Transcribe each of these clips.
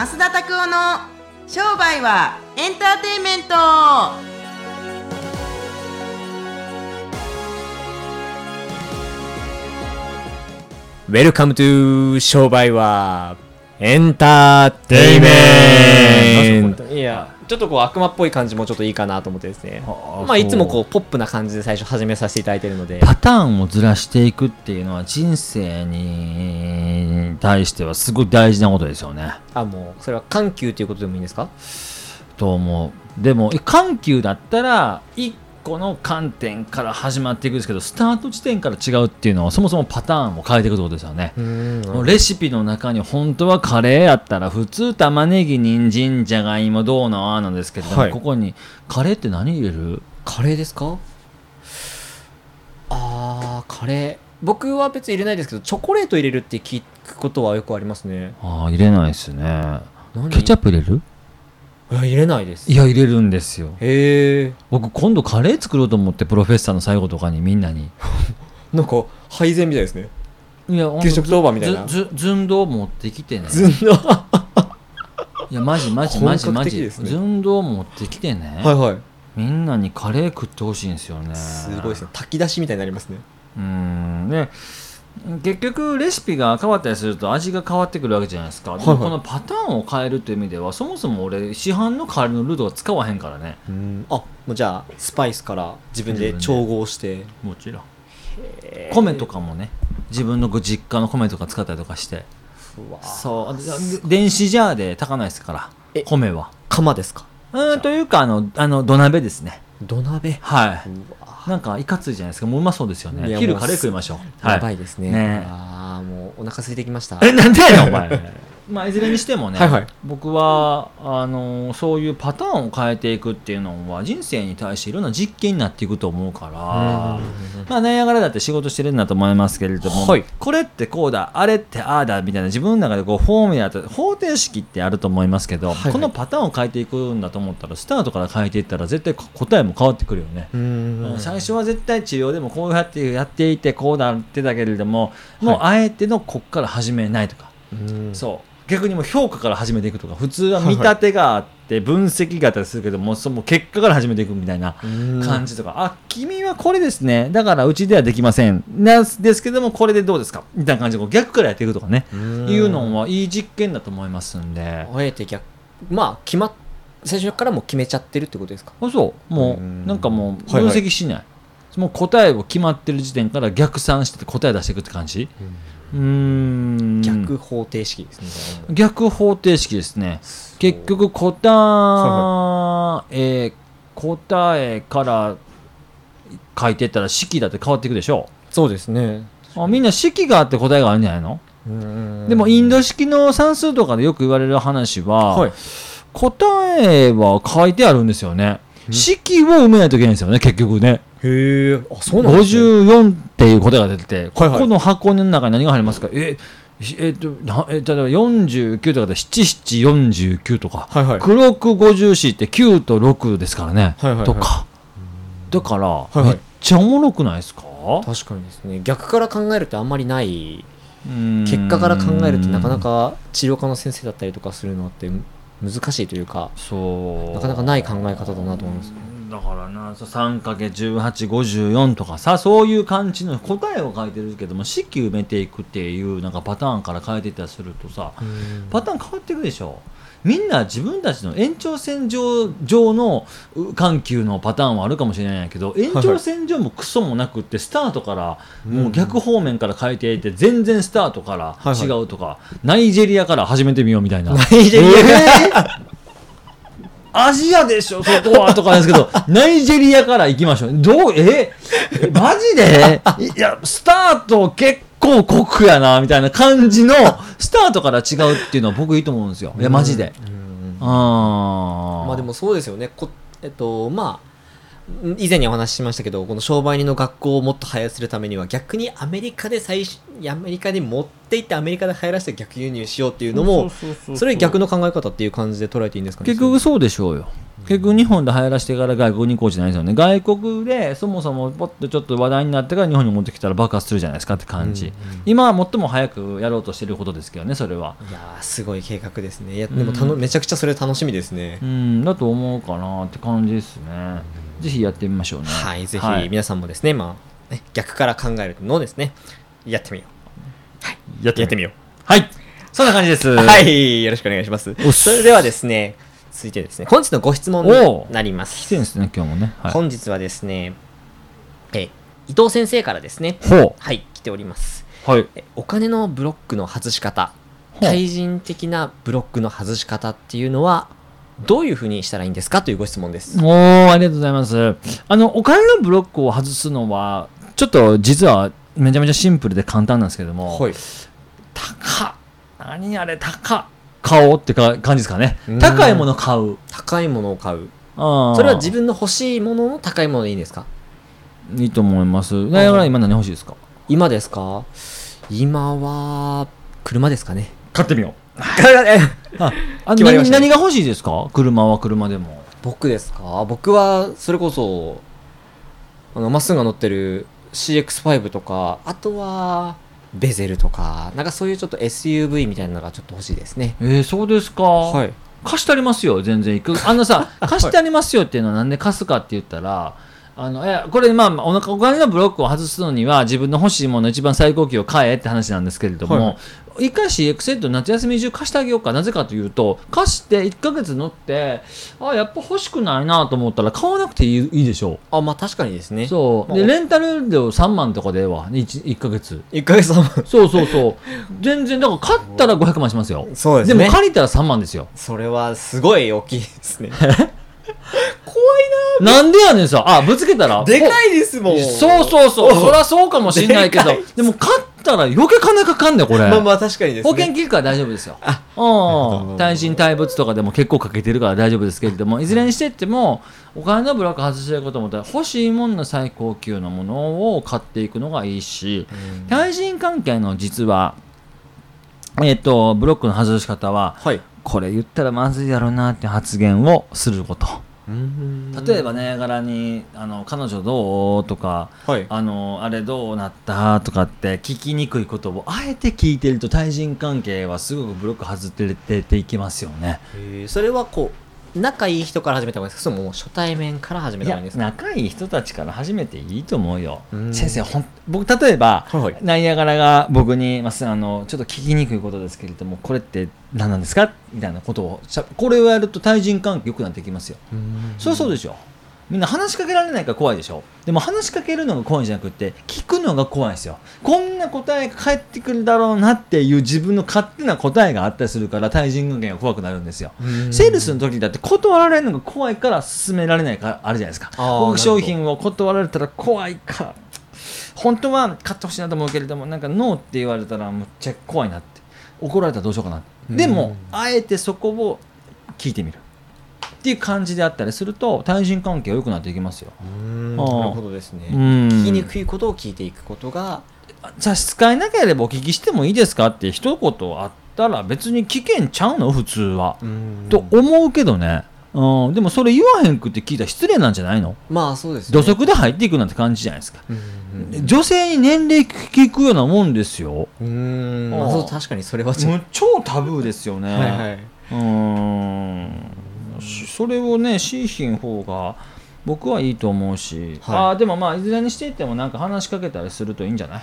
増田拓夫の商売はエンターテインメント。 welcome to 商売はエンターテイメント。いやちょっとこう悪魔っぽい感じもちょっといいかなと思ってですね。はあまあいつもこそうポップな感じで最初始めさせていただいてるので。パターンをずらしていくっていうのは人生に対してはすごい大事なことですよね。あもうそれは緩急ということでもいいんですか？と思う。でも緩急だったら一個の観点から始まっていくんですけどスタート地点から違うっていうのはそもそもパターンを変えていくってことですよね。うんレシピの中に本当はカレーやったら普通玉ねぎ人参じゃがいもどうのああなんですけれども、はいここにカレーって何入れる？カレーですか？あーカレー僕は別に入れないですけどチョコレート入れるって聞くことはよくありますね。ああ入れないですね。何？ケチャップ入れる？いや入れないです。いや入れるんですよ。へえ。僕今度カレー作ろうと思ってプロフェッサーの最後とかにみんなに。なんか配膳みたいですね。いや給食当番みたいな。寸胴持ってきてね。ずんの いやマジマジマジ本マジ寸胴持ってきてね、はいはい。みんなにカレー食ってほしいんですよね。すごいですね。炊き出しみたいになりますねうーん。ね。結局レシピが変わったりすると味が変わってくるわけじゃないですか、でもこのパターンを変えるという意味ではそもそも俺市販のカレーのルートが使わへんからね。うん。あもうじゃあスパイスから自分で調合して。もちろん。米とかもね。自分のご実家の米とか使ったりとかして。うわそう。で電子ジャーで炊かないですから。え米は。釜ですか？うーんというかあのあの土鍋ですね土鍋？はい。なんかいかついじゃないですか。もううまそうですよいね昼カレー食いましょう。やはいばい。ですね。ね。ああもうお腹空いてきました。えなんでやねんお前まあいずれにしてもね、はいはい。僕はあのそういうパターンを変えていくっていうのは人生に対していろんな実験になっていくと思うから、まあ、悩みながらだって仕事してるんだと思いますけれども、はい。これってこうだあれってああだみたいな自分の中でこうフォーミュラと方程式ってあると思いますけど、はいはい。このパターンを変えていくんだと思ったらスタートから変えていったら絶対答えも変わってくるよね。うん最初は絶対治療でもこうやってやっていてこうなってたけれどももうあえてのこっから始めないとか、うん。そう逆にもう評価から始めていくとか普通は見立てがあって分析があったりするけどもその結果から始めていくみたいなうん。感じとか、あ君はこれですね。だからうちではできません。なんですけどもこれでどうですか？みたいな感じで逆からやっていくとかね、うん。いうのはいい実験だと思いますんで。あえて逆。まあ決まっ最初からもう決めちゃってるってことですか？あそう。もううん。なんかもう分はいはい。析しない、もう答えを決まってる時点から逆算して答え出していくって感じ。うーん。逆方程式ですね。逆方程式ですね。結局答え、えー答えから書いてったら式だって変わっていくでしょ。そうですね。あみんな式があって答えがあるんじゃないの？でもインド式の算数とかでよく言われる話は、はい。答えは書いてあるんですよね。式を埋めないといけないんですよね結局ねへえあそうなんですね。54っていう答えが出てて、はいはい。ここの箱の中に何が入りますか？えしえっとなえ例えば49とかで7749とか、はいはい。黒く54って9と6ですからね、はいはいはいとか。だから、いはい。めっちゃおもろくないですか？確かにですね。逆から考えるってあんまりない。結結果から考えるってなかなか治療科の先生だったりとかするのって難しいというかそう。なかなかない考え方だなと思いますだからな 3×1854 とかさそういう感じの答えを書いてるけども式埋めていくっていうなんかパターンから変えていったりするとさパターン変わっていくでしょ。みんな自分たちの延長線上上のう緩急のパターンはあるかもしれないけど延長線上もクソもなくってスタートからもう逆方面から変えていて全然スタートからはいはい。違うとかナイジェリアから始めてみようみたいな。ナイジェリアが アジアでしょ、そこは。とかですけど、ナイジェリアから行きましょう。どう、え、えマジで？いや、スタート結構酷やな、みたいな感じの、スタートから違うっていうのは僕いいと思うんですよ。いや、マジで。あー。まあでもそうですよね。こえっとまあ以前にお話ししましたけどこの商売人の学校をもっと流行らせるためには逆にアメリカで最初アメリカに持っていってアメリカで流行らせて逆輸入しようっていうのもそれ逆の考え方っていう感じで捉えていいんですかね結局そうでしょうよ。結局日本で流行らしてから外国に行こうじゃないですよね。外国でそもそもポッとちょっと話題になってから日本に持ってきたら爆発するじゃないですかって感じ、うんうん。今は最も早くやろうとしてることですけどねそれは。いやーすごい計画ですね。いやでもたの、うん。めちゃくちゃそれ楽しみですね、うん。だと思うかなって感じですね、ぜひやってみましょうね。はいぜひはい。皆さんもですね、まあね逆から考えるのをですねやってみよう。ややってみよう。はい。そんな感じです。はい、よろしくお願いします。それではですね、続いてですね、本日のご質問になりま来す。てるんですね今日もね。はい。本日はですね、え伊藤先生からですね、ほはい、来ております。うはい。えお金のブロックの外し方、対人的なブロックの外し方っていうのは、どういうふうにしたらいいんですかというご質問です。おーありがとうございます。あのお金のブロックを外すのはちょっと実はめちゃめちゃシンプルで簡単なんですけども、はい。高っ。何あれ高っ。買おうってか感じですかね。うん。高いもの買う。高いものを買う。そそれは自分の欲しいものの高いものでいいんですか？いいと思います。なやがら今何欲しいですか？今ですか？今は、車ですかね。買ってみよう ああ何決まりましたね。何が欲しいですか？車は車でも。僕ですか？僕はそれこそあのまっすぐが乗ってる CX5 とかあとはベゼルとかなんかそういうちょっと SUV みたいなのがちょっと欲しいですね。えー、そうですか、はい。貸してありますよ全然。いくあのさ 貸してありますよっていうのはなんで貸すかって言ったらあのいやこれまあお腹お金のブロックを外すのには自分の欲しいもの一番最高級を買えって話なんですけれども、はい一回 CX 夏休み中貸してあげようか。なぜかというと貸して1ヶ月乗ってあやっぱ欲しくないなと思ったら買わなくていいいいでしょあまあ確かにですね。そう。でまあレンタル料3万とかでええわ 1, 1ヶ月。1ヶ月半そうそうそう。全然だから買ったら500万しますよ。そうですね。でも借りたら3万ですよ。それはすごい大きいですね なんでやねんさ。あぶつけたら？でかいですもん。そうそうそう。そりゃそうかもしんないけどででも買ったら余計金かかんねんこれ、まあまあ確かにですね。保険聞くから大丈夫ですよ。あうん。対人対物とかでも結構かけてるから大丈夫ですけれどもいずれにしてってもお金のブロック外してること思ったら欲しいものの最高級のものを買っていくのがいいしうん。対人関係の実はえっ、とブロックの外し方ははいこれ言ったらまずいだろうなって発言をすること。例えばばね柄にあの「彼女どう?」とかはい。あのあれどうなった？とかって聞きにくいことをあえて聞いてると対人関係はすごくブロック外れてていきますよね。それはこう仲いい人から始めた方がいいですか？それとももう初対面から始めた方がいいんですか？仲いい人たちから始めていいと思うよ。うん。先生ほん僕例えば、はいはい。ナイアガラが僕に、まあ、あのちょっと聞きにくいことですけれどもこれって何なんですか？みたいなことをこれをやると対人関係良くなってきますよ。そりゃそうでしょみんな話しかけられないから怖いでしょ。でも話しかけるのが怖いんじゃなくて聞くのが怖いんですよ。こんな答えが返ってくるだろうなっていう自分の勝手な答えがあったりするから対人関係が怖くなるんですよ。セールスの時だって断られるのが怖いから進められないからあるじゃないですか。僕商品を断られたら怖いから本当は買ってほしいなと思うけれどもなんかノーって言われたらむっちゃ怖いなって。怒られたらどうしようかなでもあえてそこを聞いてみるっていう感じであったりすると対人関係は良くなっていきますよ。なるほどですね。うん。聞きにくいことを聞いていくことが。差し支えなければお聞きしてもいいですかって一言あったら別に聞けんちゃうの普通は。と思うけどね、うん、でもそれ言わへんくって聞いたら失礼なんじゃないの？まあそうですね。土足で入っていくなんて感じじゃないですか。うん女性に年齢聞くようなもんですよ。うん。まあそう確かにそれは超タブーですよね。とはいはい。うん。しそれをねしいひん方が僕はいいと思うし、はい。あーでもまあいずれにしていってもなんか話しかけたりするといいんじゃない、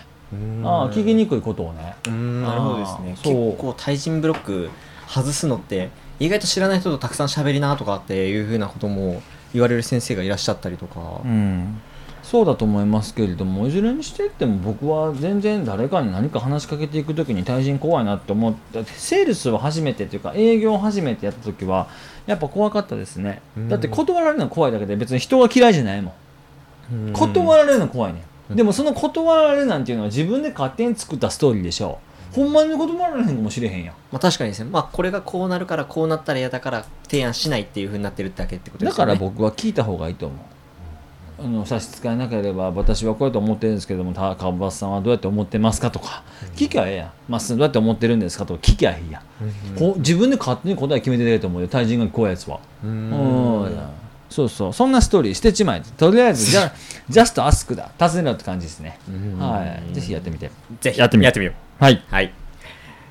ああ聞きにくいことをね。うんなるほどですね。結構対人ブロック外すのって意外と知らない人とたくさん喋りなとかっていうふうなことも言われる先生がいらっしゃったりとか。うんそうだと思いますけれどもいずれにしていっても僕は全然誰かに何か話しかけていく時に対人怖いなって思ってセールスを初めてというか営業を初めてやった時はやっぱ怖かったですね。うん。だって断られるの怖いだけで別に人が嫌いじゃないもん。断られるの怖いね、うん。でもその断られるなんていうのは自分で勝手に作ったストーリーでしょ。ほんまに断られへんかもしれへんやん。まあ確かにですね。まあこれがこうなるからこうなったら嫌だから提案しないっていうふうになってるだけってことでだかすよね。ら僕は聞いた方がいいと思うあの差し支えなければ私はこうやって思ってるんですけどもた川端さんはどうやって思ってますかとか聞きゃええやん。まっすぐどうやって思ってるんですかとか聞きゃいいやん、こう自分で勝手に答え決めてると思うよ対人が怖いやつは。ううん。そうだそう。そんなストーリーしてちまえとりあえずじゃ ジャストアスクだ。尋ねろって感じですね。うん。はい。ぜひやってみて。ぜひやってみよう。やってみよう。はい。はい。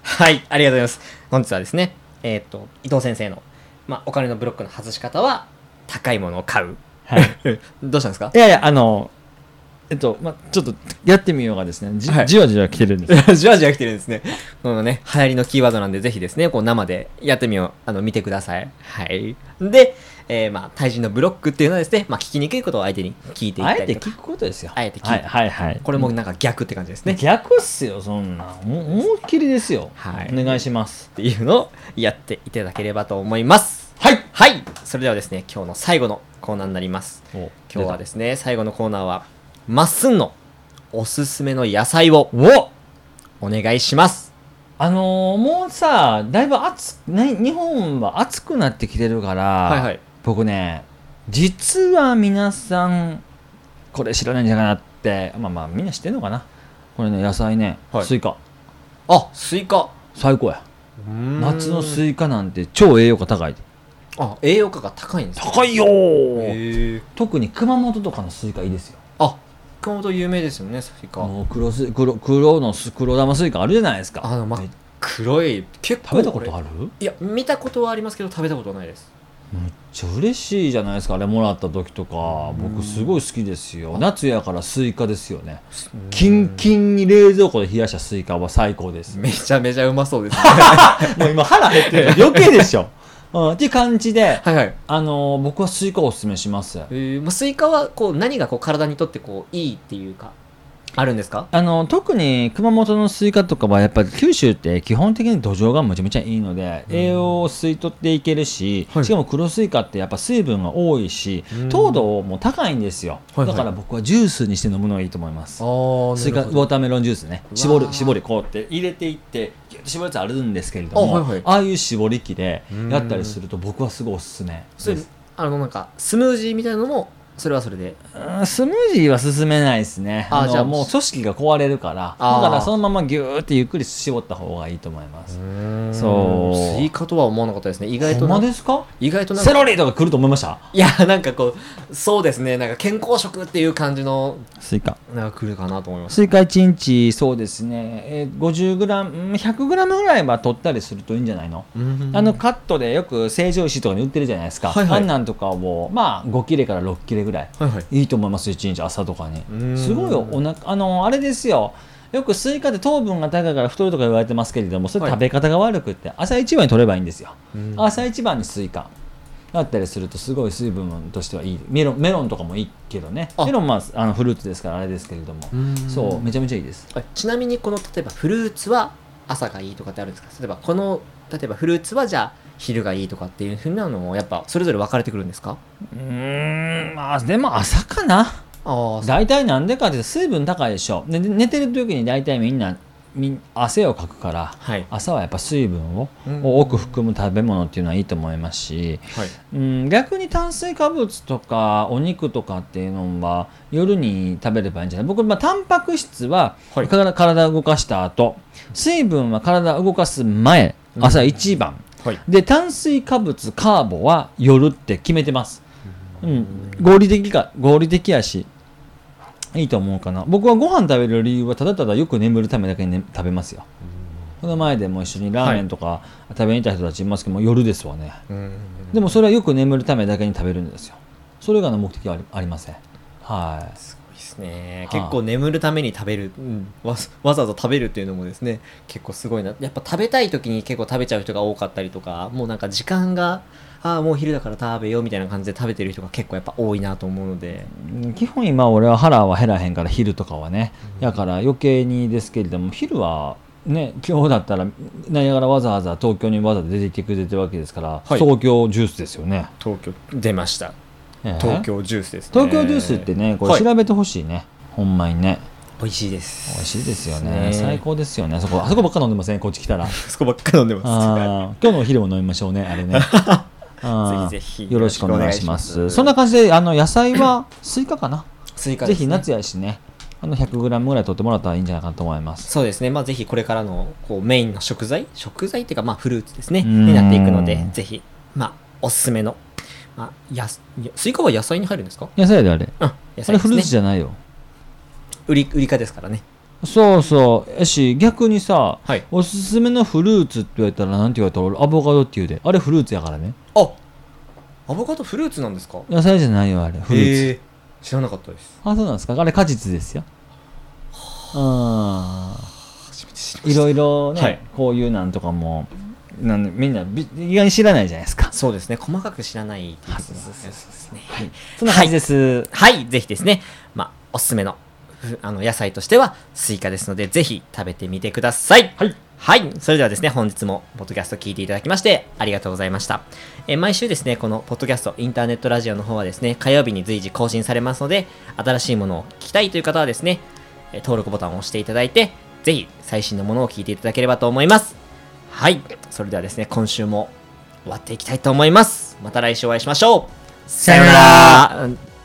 はい、ありがとうございます。本日はですね、えっ、と、伊藤先生の、まあ、お金のブロックの外し方は、高いものを買う。はい どうしたんですか？いやいやあのえっとまちょっとやってみようがですねじ,、はいじわじわ来てるんです じわじわ来てるんですね。このね、流行りのキーワードなんで、ぜひですね、こう生でやってみよう、あの、見てください。はい。で、えー、まあ、対人のブロックっていうのはですね、まあ、聞きにくいことを相手に聞いていっあたりとか。えて聞くことですよあえて聞くはいはいはいこれもなんか逆って感じですね。っ逆っすよそんなも思いっきりですよ、はいお願いしますていうのをやっていただければと思います。はいはい。それではですね、今日の最後のコーナーになります。今今日はですね、最後のコーナーは、まっすんのおすすめの野菜をおお願いします。あのーもうさだいぶ暑くね日本は暑くなってきてるから、はいはい。僕ね実は皆さんこれ知らないんじゃないかなってまあまあみんな知ってんのかな？これね野菜ね、はいスイカあ、スイカ。最高や夏のイスイカなんて超栄養価高いあ、栄養価が高いんですか高いよー。特に熊本とかのスイカいいですよ。あ、熊本有名ですよね、スイカ。もう黒ス黒黒のス黒玉スイカあるじゃないですか。あの、まめ、黒い、結構。食べたことある？るいや、見たことはありますけど、食べたことはないです。めっちゃ嬉しいじゃないですかあれもらった時とか。僕すごい好きですよ。夏やからスイカですよね。キンキンに冷蔵庫で冷やしたスイカは最高です。めちゃめちゃうまそうですね。もう今腹減ってる。余計でしょ、うん、っていう感じではいはい。あのー僕はスイカをおすすめします。えー、まあ、スイカは、こう、何がこう、体にとってこう、いいっていうか、あるんですか？あの特に熊本のスイカとかはやっぱり九州って基本的に土壌がむちゃむちゃいいので栄養を吸い取っていけるし、はい。しかも黒スイカってやっぱ水分が多いしうん。糖度も高いんですよ、はいはい。だから僕はジュースにして飲むのがいいと思います。ああスイカ watermelon juice ね。絞る絞りこうやって入れていってギュッと絞るやつあるんですけれどもあ,、あはいはい。あいう絞り器でやったりすると僕はすごいおすすめです。あのなんかスムージーみたいなのもそれはそれで。うんスムージーは勧めないですね。のあじゃあもう。組織が壊れるから。だからそのままギューってゆっくり絞った方がいいと思います。そう。スイカとは思わなかったですね。意外ほんとですか？意外となんか。セロリとか来ると思いました？いやなんかこうそうですね。なんか健康食っていう感じの。スイカ。なんか来るかなと思いましスイカ1日そうですね、えー、50g、100g ぐらいは取ったりするといいんじゃないの？たあのカットでよく成城石井とかに売ってるじゃないですか、はいはい。あんなんとかをまあ5切れから6切れぐらい。はいはい。いいと思います1日朝とかに。うん。すごいおなあのあれですよ。よくスイカって糖分が高いから太るとか言われてますけれどもそれはい。食べ方が悪くって、朝一番に取ればいいんですよ、うん。朝一番にスイカ。だったりするとすごい水分としてはいい。メロンメロンとかもいいけどね。あ。メロンまああのフルーツですからあれですけれども。うん。そうめちゃめちゃいいです。あちなみにこの例えばフルーツは朝がいいとかってあるんですか？例えばこの例えばフルーツはじゃあ昼がいいとかっていうふうなのもやっぱそれぞれ分かれてくるんですか？うーんまあでも朝かな。大体なんでかって水分高いでしょ。でで寝てる時に大体みんな汗をかくからはい。朝はやっぱ水分を多く含む食べ物っていうのはいいと思いますし、はい。うん、逆に炭水化物とかお肉とかっていうのは夜に食べればいいんじゃない？僕、まあ、タンパク質ははい。体体を動かした後水分は体を動かす前朝一番、はい。で炭水化物カーボは夜って決めてます、うん、合理的か合理的やしいいと思うかな。僕はご飯食べる理由はただただよく眠るためだけに、ね、食べますよ。この前でも一緒にラーメンとか食べに行った人たちいますけども、夜ですわね。うん。でもそれはよく眠るためだけに食べるんですよ。それがの目的はありません。はいですね。はあ。結構眠るために食べる、うん。わざわざわざ食べるっていうのもですね結構すごいな。やっぱ食べたい時に結構食べちゃう人が多かったりとかもうなんか時間がああもう昼だから食べようみたいな感じで食べてる人が結構やっぱ多いなと思うので。うん。基本今俺は腹は減らへんから昼とかはね。だから余計にですけれども昼はね今日だったらナイアガラわざわざ東京にわざわざ出てきてくれてるわけですから、はい。東京ジュースですよね、東京出ました。ええ東京ジュースですね。東京ジュースってねこはい。れ調べてほしいね、ほんまにね。美味しいです。美味しいですよね。ね。最高ですよね。あそこあそこばっか飲んでません？こっち来たら。そこばっか飲んでます。今日のお昼も飲みましょうねあれね。ぜひぜひよろしくお願いします。そんな感じであの野菜はスイカかな？スイカね、ぜひ夏やしね。あの 100g ぐらい取ってもらったらいいんじゃないかなと思います。そうですね、まあ、ぜひこれからのこうメインの食材？食材っていうか、まあ、フルーツですね。うん。になっていくのでぜひ、まあ、おすすめのあやスイカは野菜に入るんですか？野菜やであれ。あ野あれ菜ですね。フルーツじゃないよ。瓜ウリ科ですからね。そうそう。やし逆にさはい。おすすめのフルーツって言われたらなんて言われたら俺アボカドって言うで。あれフルーツやからね。あアボカドフルーツなんですか？野菜じゃないよあれ。フルーツ。知らなかったです。あそうなんですか？あれ果実ですよ。あ。いろいろね、はい。こういうなんとかもなんでみんなび意外に知らないじゃないですかそうですね細かく知らないっていうことですねはいそんな感じです、はい、ぜひですね、まあ、おすすめのふあの野菜としてはスイカですので、ぜひ食べてみてください。はい。はい。それではですね、本日もポッドキャスト聞いていただきまして、ありがとうございました。えー毎週ですね、このポッドキャスト、インターネットラジオの方はですね、火曜日に随時更新されますので、新しいものを聞きたいという方はですね、えー登録ボタンを押していただいて、ぜひ最新のものを聞いていただければと思います。はい。それではですね、今週も終わっていきたいと思います。また来週お会いしましょう。さようならら